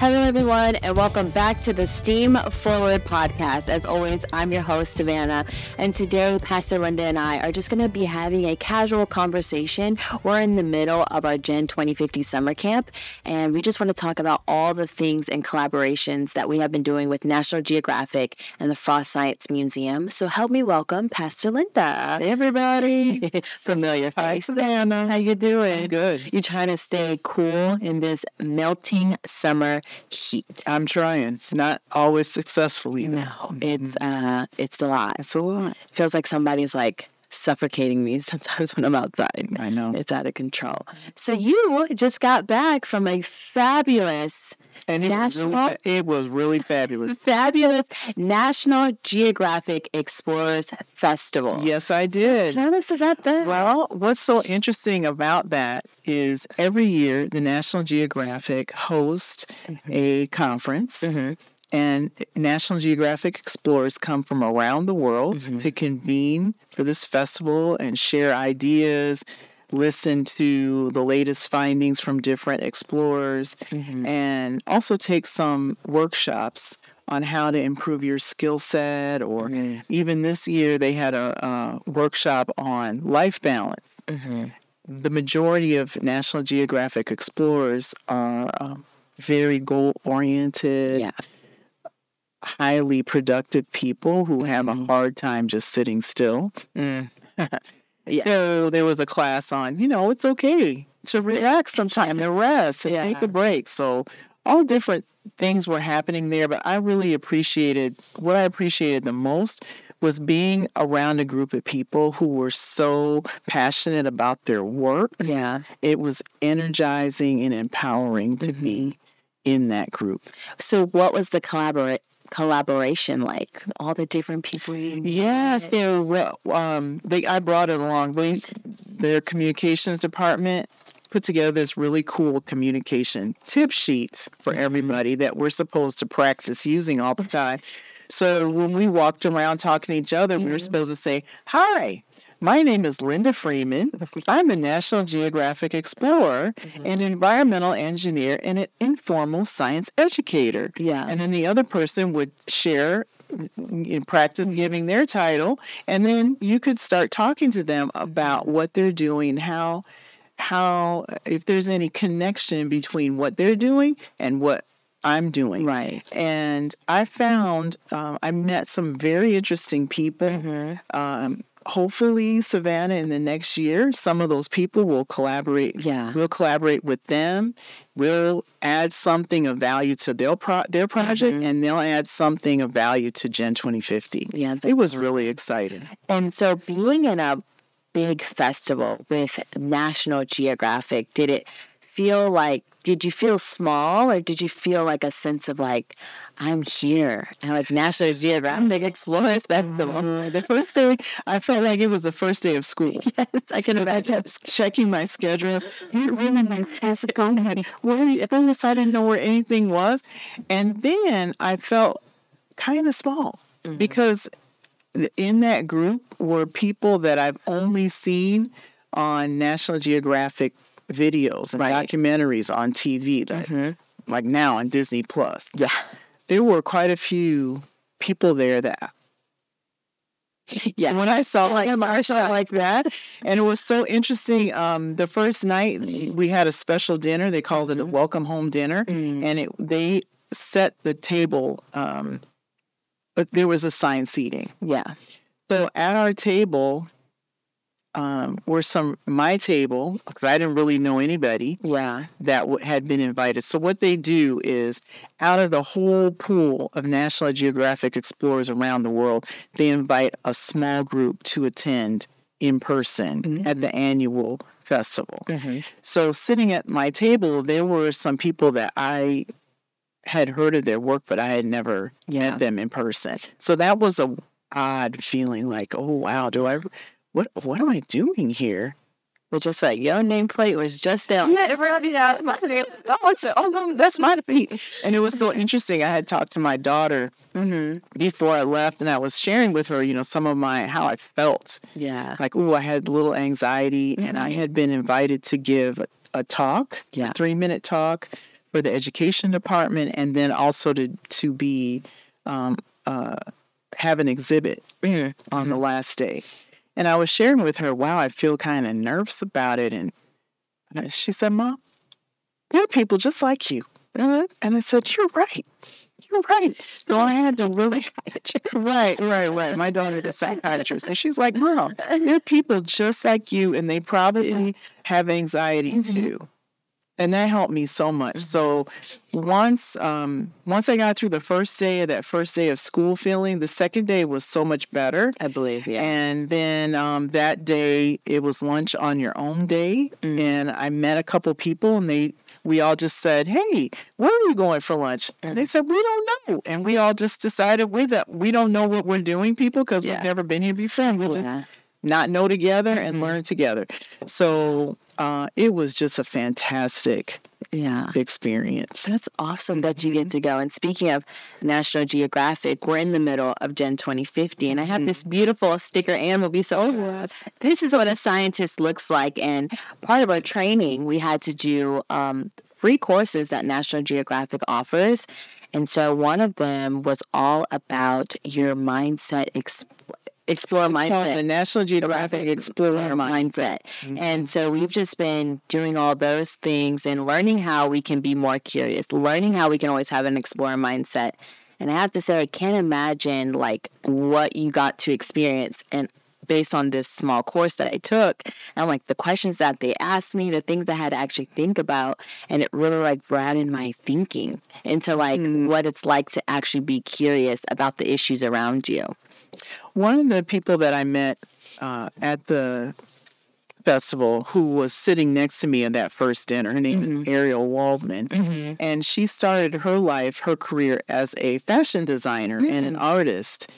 Hello, everyone, and welcome back to the Steam Forward podcast. As always, I'm your host, Savannah, and today, Pastor Linda and I are just going to be having a casual conversation. We're in the middle of our Gen 2050 summer camp, and we just want to talk about all the things and collaborations that we have been doing with National Geographic and the Frost Science Museum. So, help me welcome Pastor Linda. Hey, everybody. Familiar Hi, face. Savannah. How you doing? Good. You're trying to stay cool in this melting summer heat? I'm trying. Not always successfully. No, it's uh, it's a lot. It's a lot. feels like somebody's like suffocating me sometimes when I'm outside. I know. It's out of control. So you just got back from a fabulous And it national really, it was really fabulous. fabulous National Geographic Explorers Festival. Yes, I did. Tell us about that. Well, what's so interesting about that is every year the National Geographic hosts mm-hmm. a conference. Mm-hmm. And National Geographic explorers come from around the world mm-hmm. to convene for this festival and share ideas, listen to the latest findings from different explorers, mm-hmm. and also take some workshops on how to improve your skill set. Or mm-hmm. even this year, they had a, a workshop on life balance. The majority of National Geographic explorers are um, very goal oriented Yeah. Highly productive people who have a mm-hmm. hard time just sitting still. Mm. Yeah. So there was a class on, you know, it's okay to relax sometime and rest and take a break. So all different things were happening there, but I really appreciated what I appreciated the most was being around a group of people who were so passionate about their work. Yeah. It was energizing and empowering to be mm-hmm. in that group. So what was the collaborate collaboration like? All the different people you Yes, they were. Um, they I brought it along. They, their communications department put together this really cool communication tip sheets for everybody that we're supposed to practice using all the time. So when we walked around talking to each other, we were supposed to say, "Hi." My name is Linda Freeman. I'm a National Geographic explorer, an environmental engineer, and an informal science educator. Yeah. And then the other person would share in practice giving their title and then you could start talking to them about what they're doing how how if there's any connection between what they're doing and what I'm doing. Right. And I found um, I met some very interesting people. Um, hopefully, Savannah, in the next year, some of those people will collaborate. Yeah. We'll collaborate with them. We'll add something of value to their pro- their project, mm-hmm. and they'll add something of value to Gen 2050. Yeah, it was really exciting. And so being in a big festival with National Geographic, did it feel like did you feel small or did you feel like a sense of like I'm here and like National Geographic Explorers Festival? Uh, the first day, I felt like it was the first day of school. Yes, I can I imagine. kept checking my schedule. Really it going? honey? Where is this? I didn't know where anything was. And then I felt kind of small because in that group were people that I've only seen on National Geographic videos and Right. documentaries on TV, that, like now on Disney Plus. Yeah. There were quite a few people there that Yeah. when I saw like Marshall like that, and it was so interesting. Um, the first night we had a special dinner. They called it a welcome home dinner, and it they set the table. Um, but there was assigned seating. Yeah. So at our table um, were some my table because I didn't really know anybody Yeah. that w- had been invited. So what they do is, out of the whole pool of National Geographic explorers around the world, they invite a small group to attend in person at the annual festival. So sitting at my table, there were some people that I had heard of their work, but I had never Yeah. met them in person. So that was a odd feeling, like, oh wow, do I? What what am I doing here? But just like your nameplate was just there. Yeah, everybody out. My name. Oh, it's oh no, that's my feet. And it was so interesting. I had talked to my daughter before I left, and I was sharing with her, you know, some of my how I felt. Yeah. Like, oh, I had a little anxiety, and I had been invited to give a, a talk, Yeah. a three minute talk for the education department, and then also to to be um, uh, have an exhibit Mm-hmm. on the last day. And I was sharing with her, wow, I feel kind of nervous about it. And she said, Mom, there are people just like you. Mm-hmm. And I said, You're right. You're right. So I had to really, right, right, right. My daughter is a psychiatrist, and she's like, Mom, there are people just like you, and they probably have anxiety too. And that helped me so much. So once, um, once I got through the first day of that first day of school feeling, the second day was so much better. I believe, yeah. And then um, that day, it was lunch on your own day, and I met a couple people, and they we all just said, "Hey, where are you going for lunch?" And they said, "We don't know," and we all just decided we that we don't know what we're doing, people, because Yeah. we've never been here before. And we'll Yeah. just not know together and learn together. So uh, it was just a fantastic yeah. experience. That's awesome that you get to go. And speaking of National Geographic, we're in the middle of Gen 2050, and I have this beautiful sticker animal be so oh, this is what a scientist looks like. And part of our training, we had to do um, free courses that National Geographic offers. And so one of them was all about your mindset exp- explore Called mindset the National Geographic Explorer mindset. And mm-hmm. so we've just been doing all those things and learning how we can be more curious, learning how we can always have an explorer mindset. And I have to say, I can't imagine like what you got to experience and based on this small course that I took. And like the questions that they asked me, the things I had to actually think about, and it really like broadened my thinking into like mm-hmm. what it's like to actually be curious about the issues around you. One of the people that I met uh, at the festival who was sitting next to me at that first dinner, her name is mm-hmm. Ariel Waldman, mm-hmm. and she started her life, her career as a fashion designer and an mm. artist.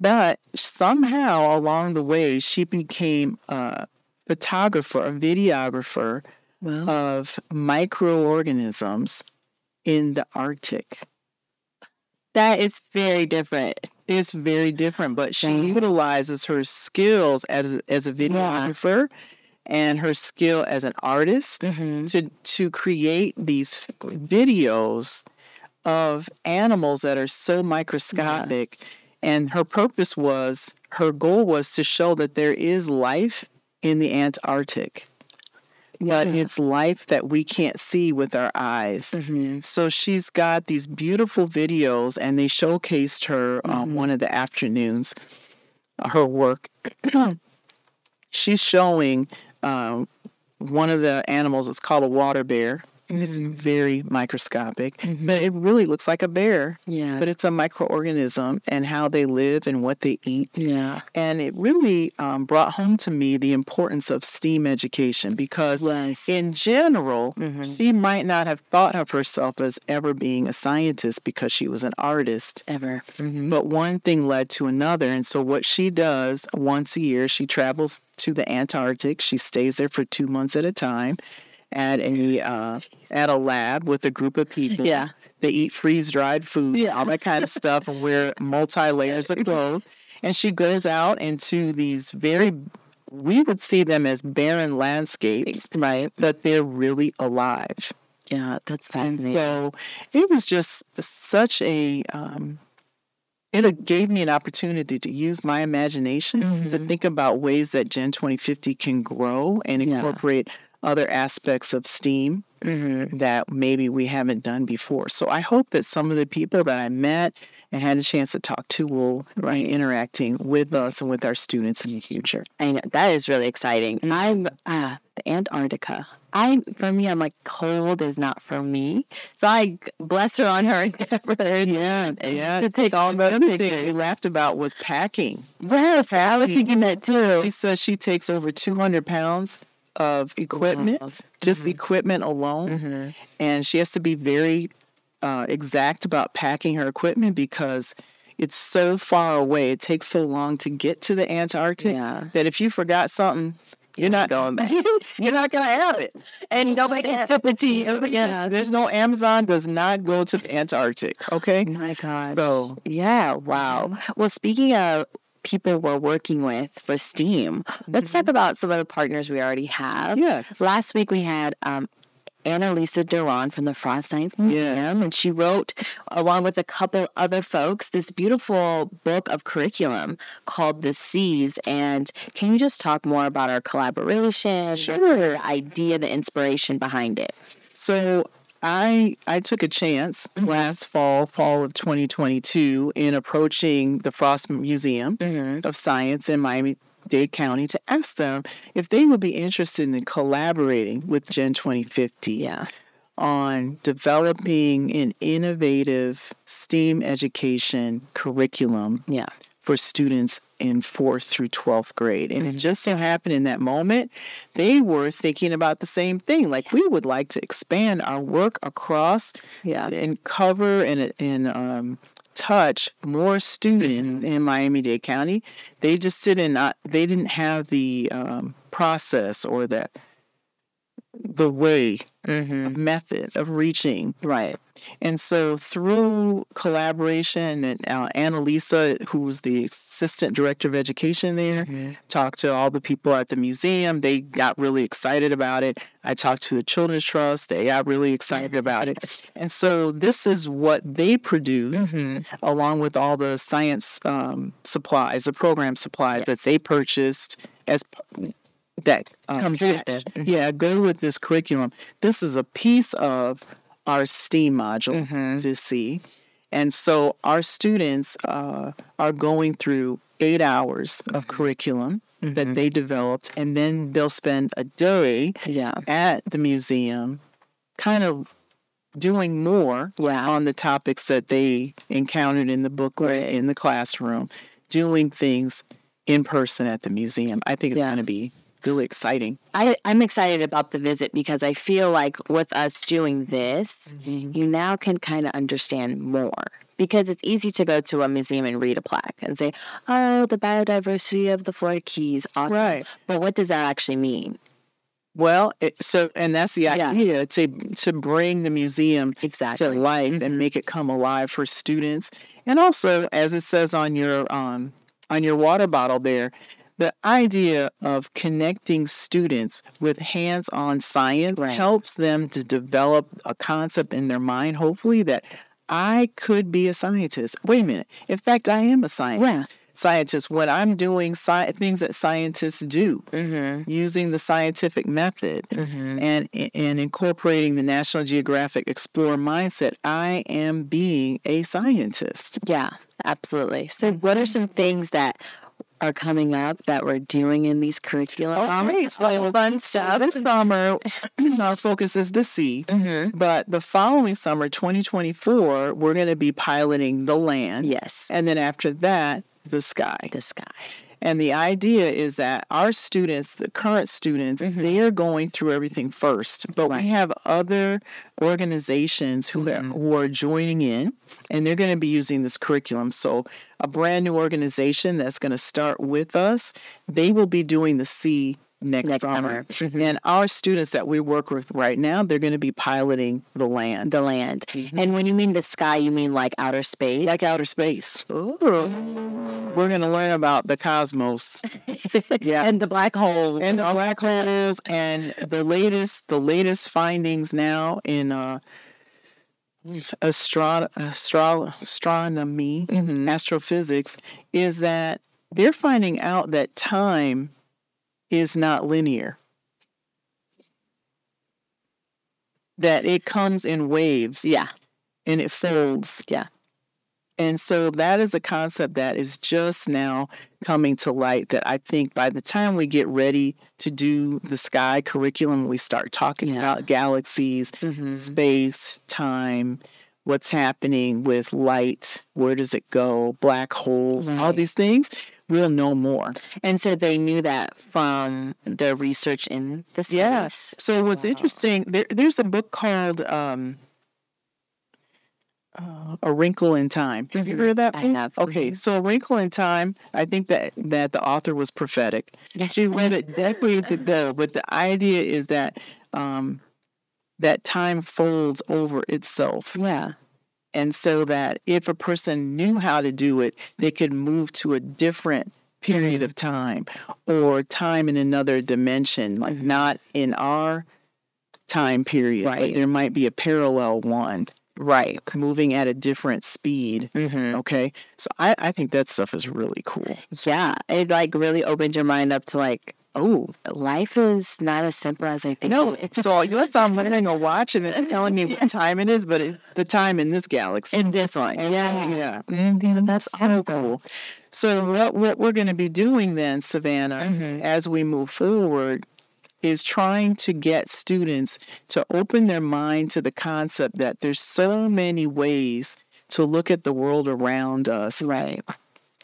But somehow along the way, she became a photographer, a videographer Well, of microorganisms in the Arctic. that is very different. It's very different, but she Mhm. utilizes her skills as a, as a videographer and her skill as an artist Mm-hmm. to to create these videos of animals that are so microscopic. And her purpose was her goal was to show that there is life in the Antarctic. But Yeah. it's life that we can't see with our eyes. Mm-hmm. So she's got these beautiful videos, and they showcased her um, one of the afternoons, uh, her work. she's showing um, one of the animals. It's called a water bear. It's very microscopic, but it really looks like a bear. Yeah. But it's a microorganism and how they live and what they eat. yeah. And it really um, brought home to me the importance of STEAM education because Yes. in general, Mhm. she might not have thought of herself as ever being a scientist because she was an artist. Ever. Mm-hmm. But one thing led to another. And so, what she does once a year, she travels to the Antarctic. She stays there for two months at a time at a, uh, at a lab with a group of people. Yeah. They eat freeze dried food, Yeah. all that kind of stuff, and wear multi layers of clothes. And she goes out into these very, we would see them as barren landscapes, Right. but they're really alive. Yeah. That's And fascinating. so it was just such a, um, it gave me an opportunity to use my imagination to Mhm. think about ways that Gen 2050 can grow and Yeah. Other aspects of STEAM mm-hmm. that maybe we haven't done before. So I hope that some of the people that I met and had a chance to talk to will be interacting with us and with our students in the future. I know that is really exciting. And I'm uh, the Antarctica. I for me, I'm like cold is not for me. So I bless her on her endeavor. Yeah, yeah. To take all The other thing we laughed about was packing. Yes, I was thinking that too. She says she takes over 200 pounds of equipment, Wow. just equipment alone. Mm-hmm. And she has to be very uh, exact about packing her equipment because it's so far away. It takes so long to get to the Antarctic Yeah. that if you forgot something, you're not going back. You're not gonna have it, and nobody can ship it to you. Yeah. There's no Amazon does not go to the Antarctic. Okay. My God. So Yeah, wow. Well, speaking of people we're working with for STEAM, let's talk about some of the partners we already have. yes. Last week we had um, Annalisa Duran from the Frost Science Museum, Yeah. and she wrote, along with a couple other folks, this beautiful book of curriculum called The Seas. And can you just talk more about our collaboration, the idea, the inspiration behind it? So I I took a chance mm-hmm. last fall, fall of 2022, in approaching the Frost Museum mm-hmm. of Science in Miami Dade County to ask them if they would be interested in collaborating with Gen 2050 Yeah. on developing an innovative STEAM education curriculum Yeah. For students in fourth through 12th grade. And it just so happened in that moment, they were thinking about the same thing. Like, we would like to expand our work across Yeah. and cover and, and um, touch more students in Miami Dade County. They just didn't not, they didn't have the um, process or the the way method of reaching Right. and so through collaboration and uh, Annalisa, who was the assistant director of education there, talked to all the people at the museum. They got really excited about it. I talked to the Children's Trust. They got really excited about it. And so this is what they produced along with all the science um, supplies, the program supplies that they purchased as that um, Comes with it. yeah, go with this curriculum. This is a piece of our STEAM module to see. And so our students uh, are going through eight hours of curriculum that they developed, and then they'll spend a day Yeah. at the museum kind of doing more Yeah. on the topics that they encountered in the booklet in the classroom, doing things in person at the museum. I think it's Yeah. going to be really exciting. I, I'm excited about the visit because I feel like with us doing this, you now can kind of understand more. Because it's easy to go to a museum and read a plaque and say, oh, the biodiversity of the Florida Keys. Awesome. Right. But what does that actually mean? Well, it, so and that's the Yeah. idea to to bring the museum Exactly. to life and make it come alive for students, and also as it says on your um on your water bottle there, the idea of connecting students with hands-on science Right. helps them to develop a concept in their mind. Hopefully, that I could be a scientist. Wait a minute. In fact, I am a scientist. Yeah. Scientist, what I'm doing, sci- things that scientists do, mm-hmm. using the scientific method mm-hmm. and and incorporating the National Geographic Explorer mindset. I am being a scientist. Yeah, absolutely. So, what are some things that are coming up that we're doing in these curriculum? Okay, so fun stuff. This summer, our focus is the sea, mm-hmm. but the following summer, 2024, we're going to be piloting the land. Yes, And then after that, the sky. the sky. And the idea is that our students, the current students, mm-hmm. they are going through everything first. But we have other organizations who, are, mm-hmm. who are joining in and they're going to be using this curriculum. So, a brand new organization that's going to start with us, they will be doing the Sea next, Next summer. summer. Mm-hmm. And our students that we work with right now, they're going to be piloting the land, The land. Mm-hmm. And when you mean the sky, you mean like outer space? like outer space. We're going to learn about the cosmos. Yeah. And the black hole. and the black holes and the latest the latest findings now in uh astro- astro- astronomy mm-hmm. astrophysics is that they're finding out that time is not linear. That it comes in waves. Yeah, and it folds. Yeah. and so that is a concept that is just now coming to light that I think by the time we get ready to do the sky curriculum, we start talking Yeah. about galaxies, mm-hmm. space, time, what's happening with light, where does it go, black holes, all these things, we'll know more. And so they knew that from their research in the space. Yes. So it what's interesting, there, there's a book called um, uh, A Wrinkle in Time. Have you heard of that? Mm-hmm. I book? have. Okay, so A Wrinkle in Time, I think that, that the author was prophetic. She read it decades ago, but the idea is that um, that time folds over itself. Yeah. And so that if a person knew how to do it, they could move to a different period of time or time in another dimension, like not in our time period. but Right. There might be a parallel one Right. moving at a different speed. Mm-hmm. Okay. So I, I think that stuff is really cool. Yeah. It like really opens your mind up to like, oh, life is not as simple as I think. No, it's just all you I'm letting a watch and it's telling me what time it is, but it's the time in this galaxy. in this one. Yeah. Yeah. Mhm, That's so cool. So what, what we're going to be doing then, Savannah, Mm-hmm. as we move forward, is trying to get students to open their mind to the concept that there's so many ways to look at the world around us Right.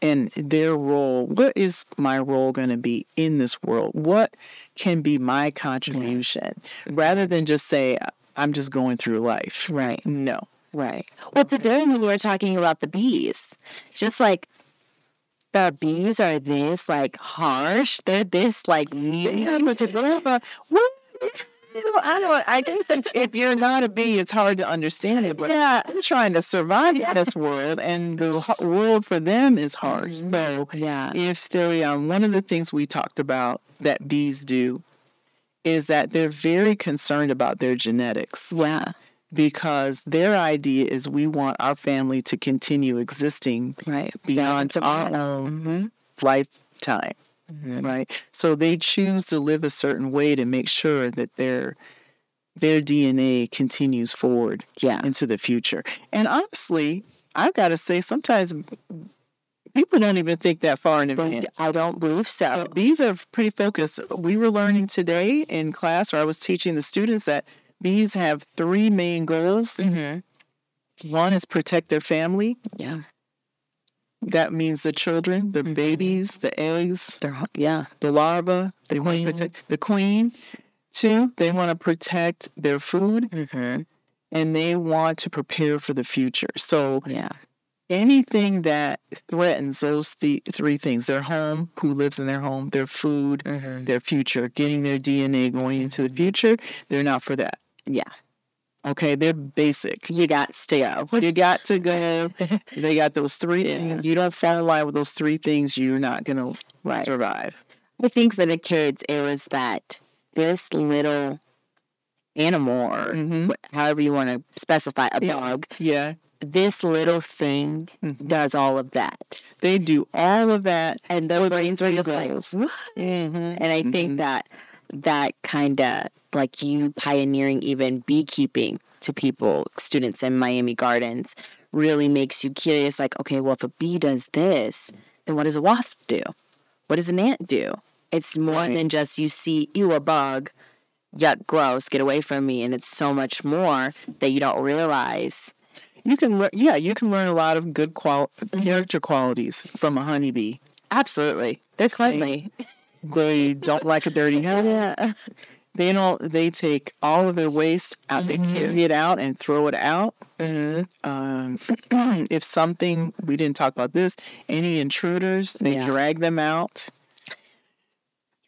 And their role. What is my role going to be in this world? What can be my contribution? Rather than just say, I'm just going through life. Right. No. Right. Well, today we were talking about the bees. Just like the bees are this like harsh. They're this like Yeah, grandpa, what? I don't. I guess if you're not a bee, it's hard to understand it. But Yeah. I'm trying to survive in this world, and the world for them is harsh. So, Yeah. if they, um, one of the things we talked about that bees do is that they're very concerned about their genetics Yeah. because their idea is we want our family to continue existing Right. beyond our own hmm lifetime, right? So they choose to live a certain way to make sure that their their DNA continues forward Yeah. into the future. And honestly, I've got to say, sometimes people don't even think that far in advance. I don't believe so. Bees are pretty focused. We were learning today in class, or I was teaching the students that bees have three main goals. Mm-hmm. One is protect their family. Yeah. That means the children, the babies, the eggs, They're yeah. the larva. They want queen. to protect the queen. Two, they want to protect their food Mm-hmm. and they want to prepare for the future. So Yeah. anything that threatens those th- three things their home, who lives in their home, their food, Mm-hmm. their future, getting their DNA going into the future, they're not for that. Yeah. Okay, they're basic. You got to go. You got to go. they got those three things. You don't fall in line with those three things, you're not going to Right. survive. I think for the kids, it was that this little animal, or Mhm. however you want to specify, a Yeah. dog, Yeah, this little thing Mhm. does all of that. they do all of that. And their brains were just like, Mm-hmm. and I think that that kind of like you pioneering even beekeeping to people, students in Miami Gardens, really makes you curious. Like, okay, well, if a bee does this, then what does a wasp do? What does an ant do? It's more Right. than just you see, you a bug, yuck, gross, get away from me. And it's so much more that you don't realize. You can learn, yeah, you can learn a lot of good qual- mm-hmm. character qualities from a honeybee. Absolutely. They're cleanly. They don't like a dirty house. Yeah. They don't. They take all of their waste out. They carry it out and throw it out. Mm-hmm. Um, if something we didn't talk about this, any intruders, they Yeah. drag them out,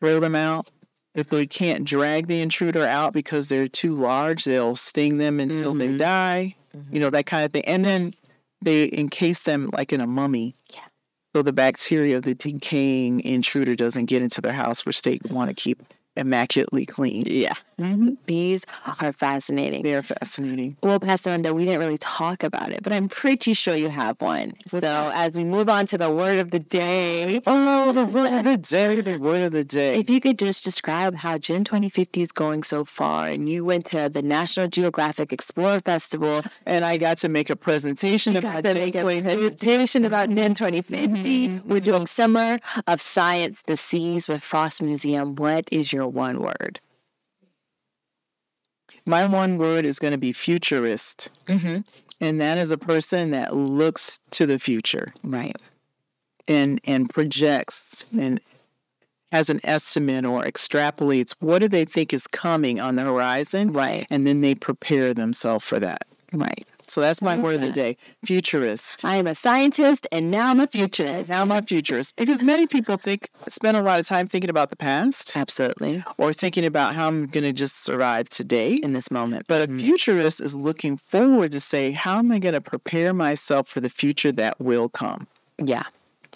throw them out. If they can't drag the intruder out because they're too large, they'll sting them until they Mhm. die. You know that kind of thing, and then they encase them like in a mummy. Yeah. So the bacteria the decaying intruder doesn't get into their house, which they want to keep immaculately clean. Yeah. Mm-hmm. Bees are fascinating. They're fascinating. Well, Pastor Linda, we didn't really talk about it, but I'm pretty sure you have one. So as we move on to the word of the day, Oh, the word of the day, the word of the day. if you could just describe how Gen 2050 is going so far, and you went to the National Geographic Explorer Festival, and I got to make a presentation about to make a presentation about Gen 2050. Mm-hmm, We're mm-hmm. doing Summer of Science, the Seas with Frost Museum. What is your one word? My one word is going to be futurist. Mm-hmm. And that is a person that looks to the future Right. and, and projects and has an estimate or extrapolates what do they think is coming on the horizon. Right. And then they prepare themselves for that. Right. So that's my word of the day futurist. I am a scientist, and now I'm a futurist. Now, I'm a futurist, because many people think, spend a lot of time thinking about the past Absolutely. or thinking about how I'm going to just survive today. In this moment. But a mm-hmm. futurist is looking forward to say, how am I going to prepare myself for the future that will come? Yeah.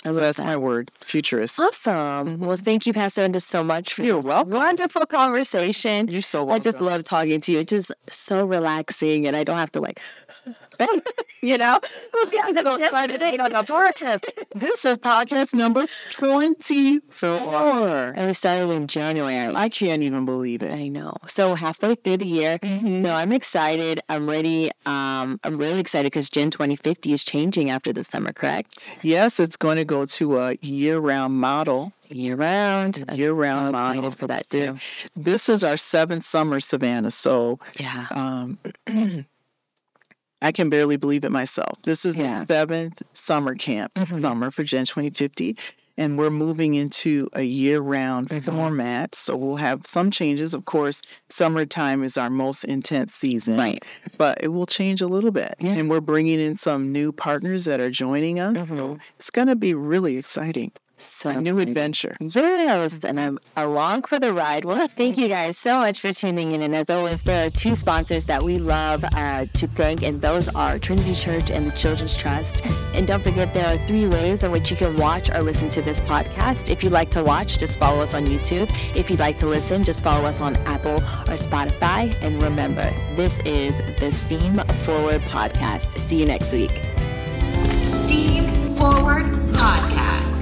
So that's that. my word, futurist. Awesome. Mm-hmm. Well, thank you, Pastor Linda, so much for You're welcome. wonderful conversation. You're so welcome. I just love talking to you. It's just so relaxing, and I don't have to like you know? This is podcast number 24. And we started in January. I can't even believe it. I know. So halfway through the year. Mm-hmm. So I'm excited. I'm ready. Um, I'm really excited because Gen 2050 is changing after the summer, correct? Yes, it's going to go to a year round model year round. Year round model for that too. This is our seventh summer, Savannah. So yeah, um, I can barely believe it myself. This is yeah. the seventh summer camp mm-hmm. summer for Gen 2050. And we're moving into a year round mm-hmm. format. So we'll have some changes. Of course, summertime is our most intense season. Right. But it will change a little bit. Yeah. And we're bringing in some new partners that are joining us. Mm-hmm. So it's going to be really exciting. So a new adventure. Yes, and I'm along for the ride. Well, thank you guys so much for tuning in. And as always, there are two sponsors that we love uh, to thank, and those are Trinity Church and the Children's Trust. And don't forget, there are three ways in which you can watch or listen to this podcast. If you'd like to watch, just follow us on YouTube. If you'd like to listen, just follow us on Apple or Spotify. And remember, this is the Steam Forward Podcast. See you next week. Steam Forward Podcast.